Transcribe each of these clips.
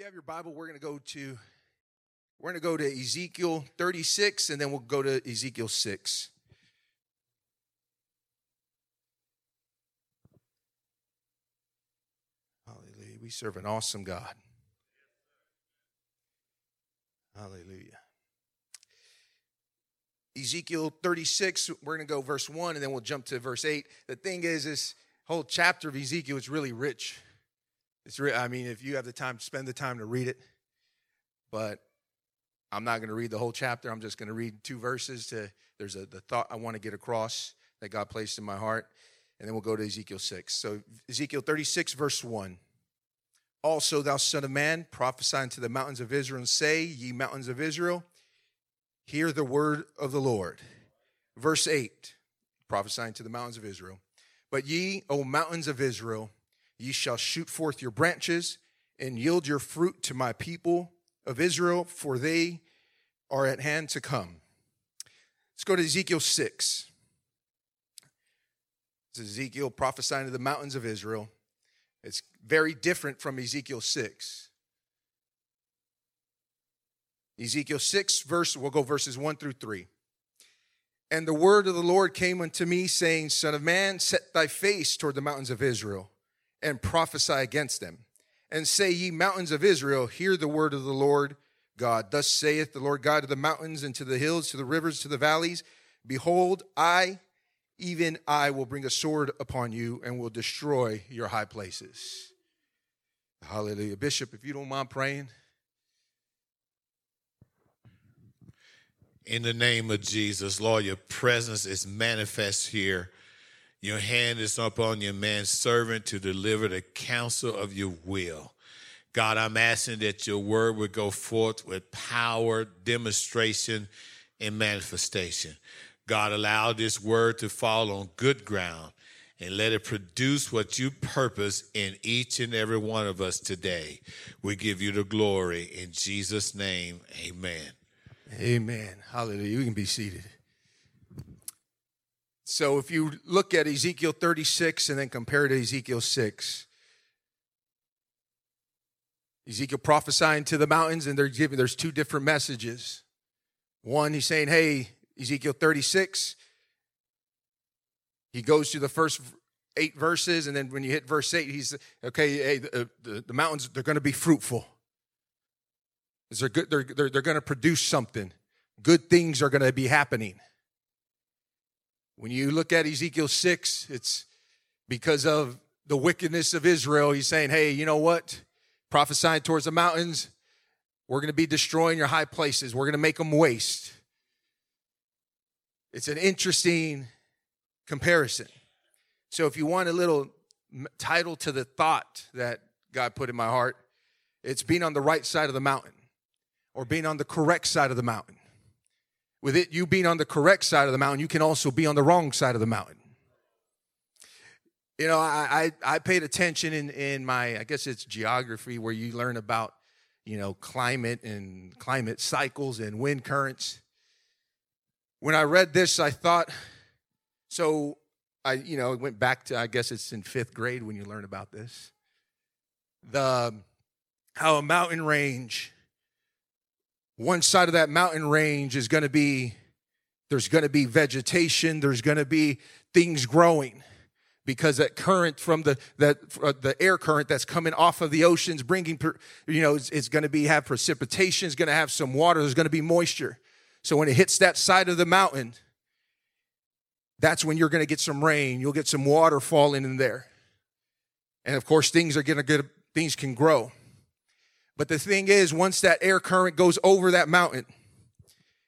you have your Bible, we're going to go to we're going to go to Ezekiel 36 and then we'll go to Ezekiel 6. Hallelujah. We serve an awesome God. Hallelujah. Ezekiel 36, we're going to go verse 1 and then we'll jump to verse 8. The thing is, this whole chapter of Ezekiel is really rich. It's re- I mean, if you have the time, spend the time to read it. But I'm not going to read the whole chapter. I'm just going to read two verses. To there's a the thought I want to get across that God placed in my heart, and then we'll go to Ezekiel six. So Ezekiel 36 verse one. Also, thou son of man, prophesy unto the mountains of Israel, and say, Ye mountains of Israel, hear the word of the Lord. Verse 8, prophesying to the mountains of Israel. But ye, O mountains of Israel, ye shall shoot forth your branches and yield your fruit to my people of Israel, for they are at hand to come. Let's go to Ezekiel 6. It's Ezekiel prophesying to the mountains of Israel. It's very different from Ezekiel 6. Ezekiel 6, verse, we'll go verses 1 through 3. And the word of the Lord came unto me, saying, Son of man, set thy face toward the mountains of Israel, and prophesy against them. And say, Ye mountains of Israel, hear the word of the Lord God. Thus saith the Lord God to the mountains, and to the hills, to the rivers, to the valleys Behold, I, even I, will bring a sword upon you, and will destroy your high places. Hallelujah. Bishop, if you don't mind praying. In the name of Jesus, Lord, your presence is manifest here. Your hand is upon your man servant to deliver the counsel of your will. God, I'm asking that your word would go forth with power, demonstration, and manifestation. God, allow this word to fall on good ground and let it produce what you purpose in each and every one of us today. We give you the glory in Jesus' name. Amen. Amen. Hallelujah. You can be seated. So if you look at Ezekiel 36 and then compare to Ezekiel 6, Ezekiel prophesying to the mountains, and they're giving there's two different messages. One, he's saying, Hey, Ezekiel 36, he goes through the first eight verses, and then when you hit verse 8, he's okay, hey, the, uh, the, the mountains, they're going to be fruitful. Good, they're, they're, they're going to produce something. Good things are going to be happening. When you look at Ezekiel 6, it's because of the wickedness of Israel. He's saying, hey, you know what? Prophesying towards the mountains, we're going to be destroying your high places, we're going to make them waste. It's an interesting comparison. So, if you want a little title to the thought that God put in my heart, it's being on the right side of the mountain or being on the correct side of the mountain. With it, you being on the correct side of the mountain, you can also be on the wrong side of the mountain. You know, I, I, I paid attention in, in my, I guess it's geography, where you learn about, you know, climate and climate cycles and wind currents. When I read this, I thought, so I, you know, went back to, I guess it's in fifth grade when you learn about this. The, how a mountain range one side of that mountain range is going to be there's going to be vegetation there's going to be things growing. Because that current from the that uh, the air current that's coming off of the oceans bringing you know it's, it's going to be have precipitation it's going to have some water there's going to be moisture. So when it hits that side of the mountain that's when you're going to get some rain you'll get some water falling in there. And of course things are going to get things can grow but the thing is, once that air current goes over that mountain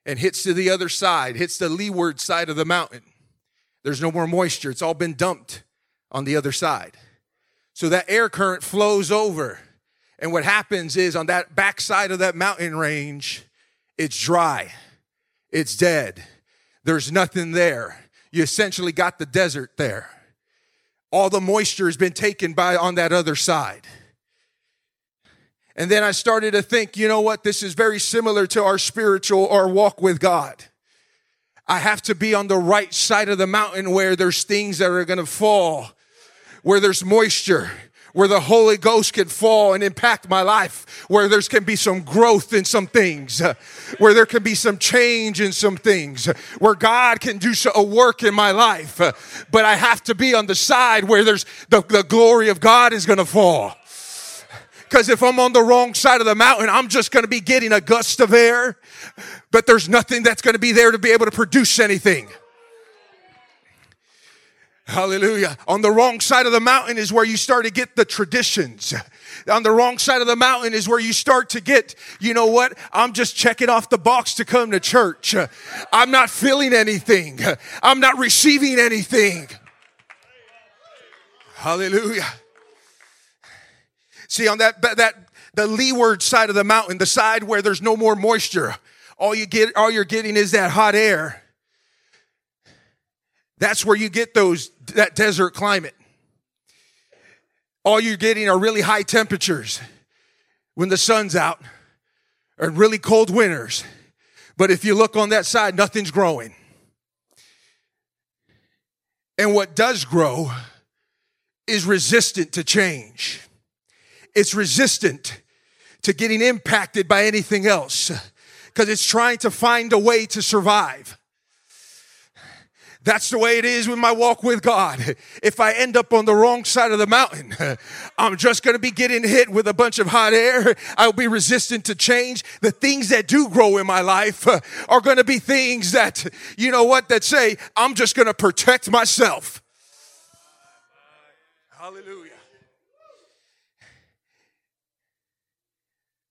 and hits to the other side, hits the leeward side of the mountain, there's no more moisture. It's all been dumped on the other side. So that air current flows over. And what happens is on that back side of that mountain range, it's dry, it's dead. There's nothing there. You essentially got the desert there. All the moisture has been taken by on that other side. And then I started to think, you know what? This is very similar to our spiritual or walk with God. I have to be on the right side of the mountain where there's things that are going to fall, where there's moisture, where the Holy Ghost can fall and impact my life, where there's can be some growth in some things, where there can be some change in some things, where God can do a work in my life. But I have to be on the side where there's the, the glory of God is going to fall. Because if I'm on the wrong side of the mountain, I'm just going to be getting a gust of air, but there's nothing that's going to be there to be able to produce anything. Hallelujah. On the wrong side of the mountain is where you start to get the traditions. On the wrong side of the mountain is where you start to get, you know what? I'm just checking off the box to come to church. I'm not feeling anything. I'm not receiving anything. Hallelujah. See, on that, that, the leeward side of the mountain, the side where there's no more moisture, all you get, all you're getting is that hot air. That's where you get those, that desert climate. All you're getting are really high temperatures when the sun's out or really cold winters. But if you look on that side, nothing's growing. And what does grow is resistant to change. It's resistant to getting impacted by anything else because it's trying to find a way to survive. That's the way it is with my walk with God. If I end up on the wrong side of the mountain, I'm just going to be getting hit with a bunch of hot air. I'll be resistant to change. The things that do grow in my life uh, are going to be things that, you know what, that say, I'm just going to protect myself. Hallelujah.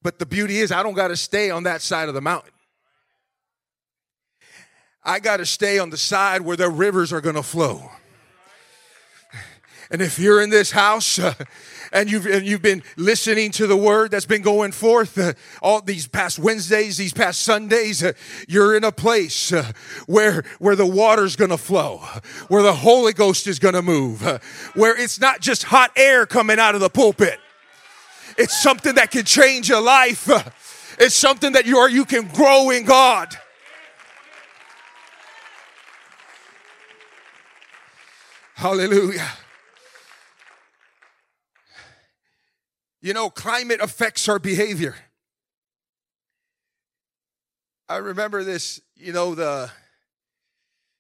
But the beauty is, I don't got to stay on that side of the mountain. I got to stay on the side where the rivers are going to flow. And if you're in this house uh, and you've and you've been listening to the word that's been going forth uh, all these past Wednesdays, these past Sundays, uh, you're in a place uh, where where the water's going to flow, where the Holy Ghost is going to move, uh, where it's not just hot air coming out of the pulpit. It's something that can change your life. It's something that you are you can grow in God. Hallelujah. You know, climate affects our behavior. I remember this, you know, the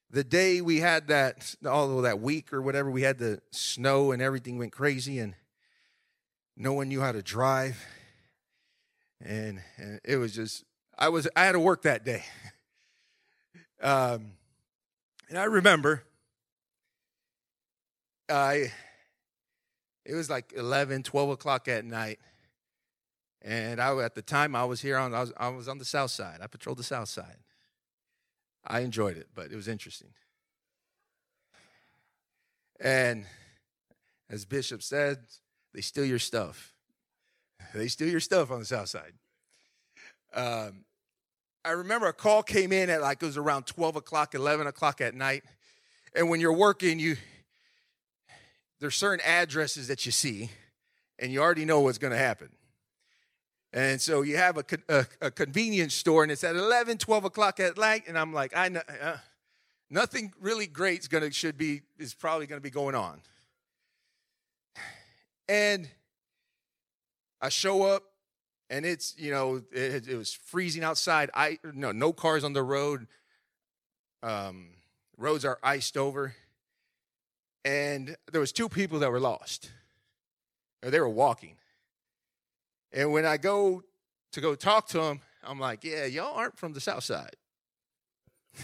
the day we had that, although that week or whatever, we had the snow and everything went crazy and no one knew how to drive. And, and it was just, I was, I had to work that day. Um, and I remember I it was like 11, 12 o'clock at night. And I, at the time I was here on, I was, I was on the south side. I patrolled the south side. I enjoyed it, but it was interesting. And as Bishop said, they steal your stuff. They steal your stuff on the south side. Um, I remember a call came in at like it was around 12 o'clock, 11 o'clock at night. And when you're working, you there's certain addresses that you see, and you already know what's going to happen. And so you have a, a, a, convenience store, and it's at 11, 12 o'clock at night, and I'm like, I know, uh, nothing really great's going to should be is probably going to be going on. And I show up, and it's you know it, it was freezing outside. I no no cars on the road. Um, roads are iced over and there was two people that were lost they were walking and when i go to go talk to them i'm like yeah y'all aren't from the south side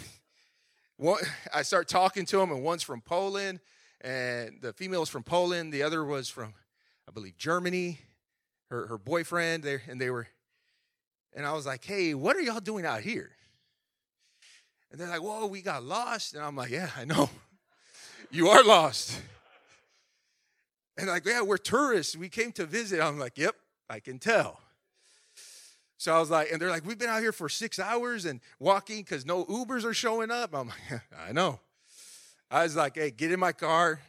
one, i start talking to them and one's from poland and the female was from poland the other was from i believe germany her, her boyfriend there and they were and i was like hey what are y'all doing out here and they're like whoa we got lost and i'm like yeah i know you are lost. And like, yeah, we're tourists. We came to visit. I'm like, yep, I can tell. So I was like, and they're like, we've been out here for six hours and walking because no Ubers are showing up. I'm like, I know. I was like, hey, get in my car.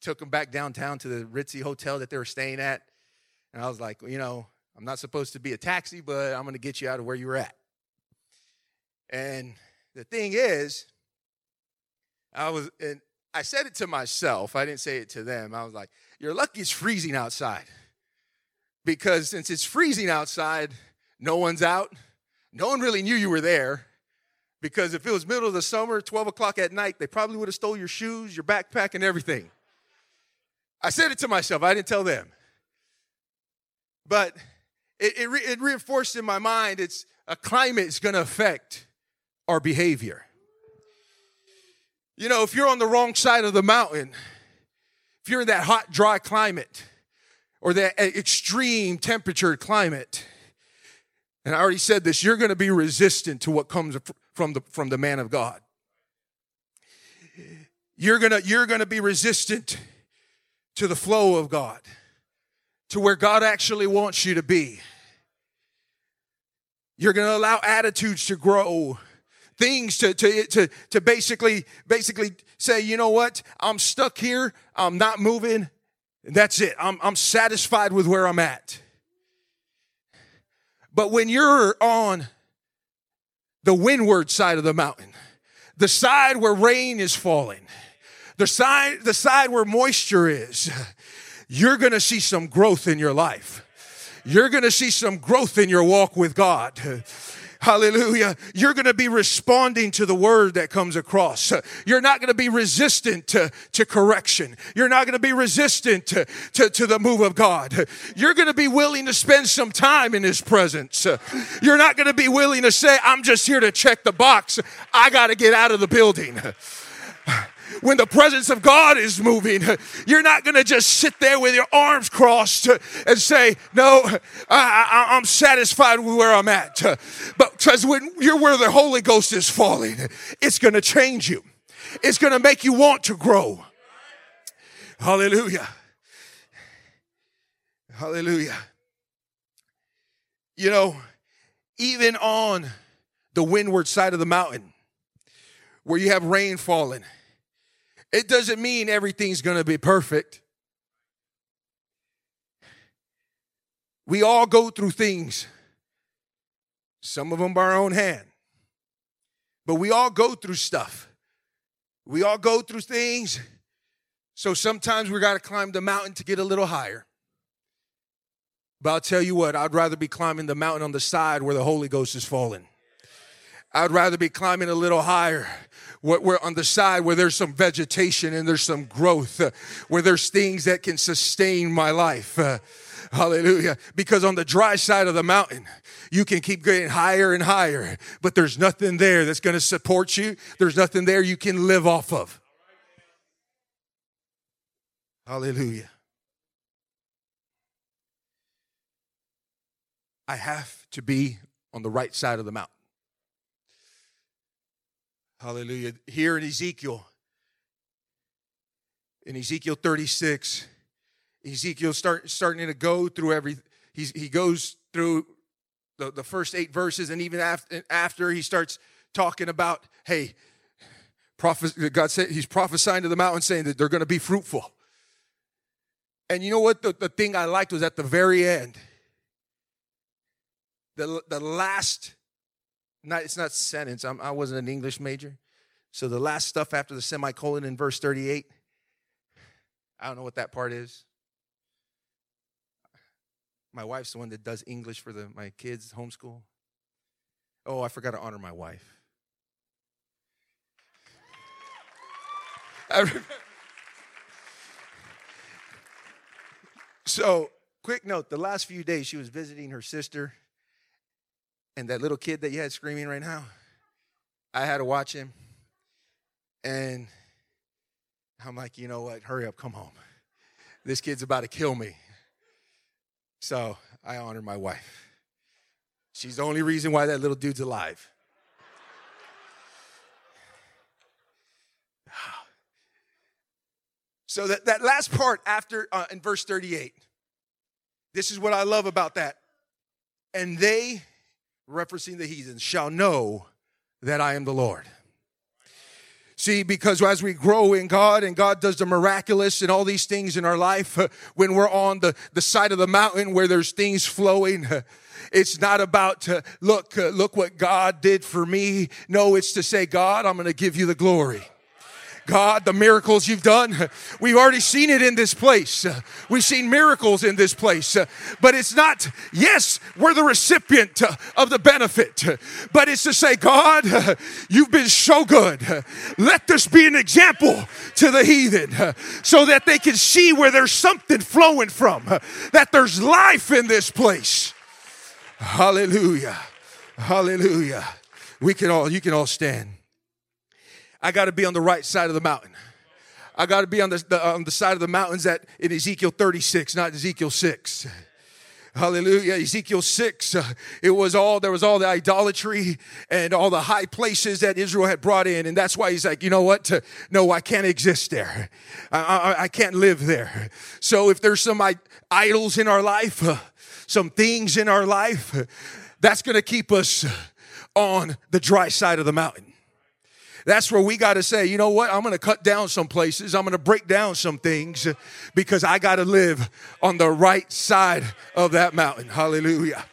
Took them back downtown to the ritzy hotel that they were staying at. And I was like, you know, I'm not supposed to be a taxi, but I'm going to get you out of where you were at. And the thing is, I was, and I said it to myself. I didn't say it to them. I was like, you're lucky it's freezing outside. Because since it's freezing outside, no one's out. No one really knew you were there. Because if it was middle of the summer, 12 o'clock at night, they probably would have stole your shoes, your backpack, and everything. I said it to myself, I didn't tell them. But it, it, re- it reinforced in my mind it's a climate is going to affect our behavior. You know, if you're on the wrong side of the mountain, if you're in that hot, dry climate or that eh, extreme temperature climate, and I already said this, you're going to be resistant to what comes from the, from the man of God. You're going to, you're going to be resistant to the flow of God, to where God actually wants you to be. You're going to allow attitudes to grow, things to, to, to, to basically, basically say, you know what? I'm stuck here. I'm not moving. That's it. I'm, I'm satisfied with where I'm at. But when you're on the windward side of the mountain, the side where rain is falling, the side, the side where moisture is, you're going to see some growth in your life you're going to see some growth in your walk with God. Hallelujah. You're going to be responding to the word that comes across. You're not going to be resistant to, to correction. You're not going to be resistant to, to, to the move of God. You're going to be willing to spend some time in His presence. You're not going to be willing to say, I'm just here to check the box. I got to get out of the building when the presence of God is moving, you're not going to just sit there with your arms crossed and say, No, I, am satisfied with where I'm at. But because when you're where the Holy Ghost is falling, it's going to change you, it's going to make you want to grow. Hallelujah. Hallelujah. You know, even on the windward side of the mountain, where you have rain falling, it doesn't mean everything's going to be perfect. We all go through things, some of them by our own hand, but we all go through stuff. We all go through things. So sometimes we got to climb the mountain to get a little higher. But I'll tell you what, I'd rather be climbing the mountain on the side where the Holy Ghost is falling. I'd rather be climbing a little higher where, on the side where there's some vegetation and there's some growth, uh, where there's things that can sustain my life. Uh, hallelujah. Because on the dry side of the mountain, you can keep getting higher and higher, but there's nothing there that's going to support you. There's nothing there you can live off of. Hallelujah. I have to be on the right side of the mountain. Hallelujah. Here in Ezekiel, in Ezekiel 36, Ezekiel start, starting to go through every, he's, he goes through the, the first eight verses, and even after, after he starts talking about, hey, prophet, God said he's prophesying to the mountain saying that they're going to be fruitful. And you know what? The, the thing I liked was at the very end, the, the last not, it's not sentence. I'm, I was not an English major. So the last stuff after the semicolon in verse 38, I don't know what that part is. My wife's the one that does English for the, my kids' homeschool. Oh, I forgot to honor my wife. so, quick note the last few days, she was visiting her sister and that little kid that you had screaming right now, I had to watch him. And I'm like, you know what? Hurry up, come home. This kid's about to kill me. So I honor my wife. She's the only reason why that little dude's alive. So that, that last part after uh, in verse 38, this is what I love about that. And they referencing the heathens, shall know that I am the Lord. See, because as we grow in God and God does the miraculous and all these things in our life, when we're on the, the side of the mountain where there's things flowing, it's not about to look, uh, look what God did for me. No, it's to say, God, I'm going to give you the glory. God, the miracles you've done. We've already seen it in this place. We've seen miracles in this place. But it's not, yes, we're the recipient of the benefit, but it's to say, God, you've been so good. Let this be an example to the heathen so that they can see where there's something flowing from, that there's life in this place. Hallelujah. Hallelujah. We can all, you can all stand. I got to be on the right side of the mountain. I got to be on the, the, on the side of the mountains that in Ezekiel 36, not Ezekiel 6. Hallelujah. Ezekiel 6, uh, it was all, there was all the idolatry and all the high places that Israel had brought in. And that's why he's like, you know what? no, I can't exist there. I, I, I, can't live there. So if there's some idols in our life, uh, some things in our life, uh, that's going to keep us on the dry side of the mountain. That's where we got to say, you know what? I'm going to cut down some places. I'm going to break down some things because I got to live on the right side of that mountain. Hallelujah.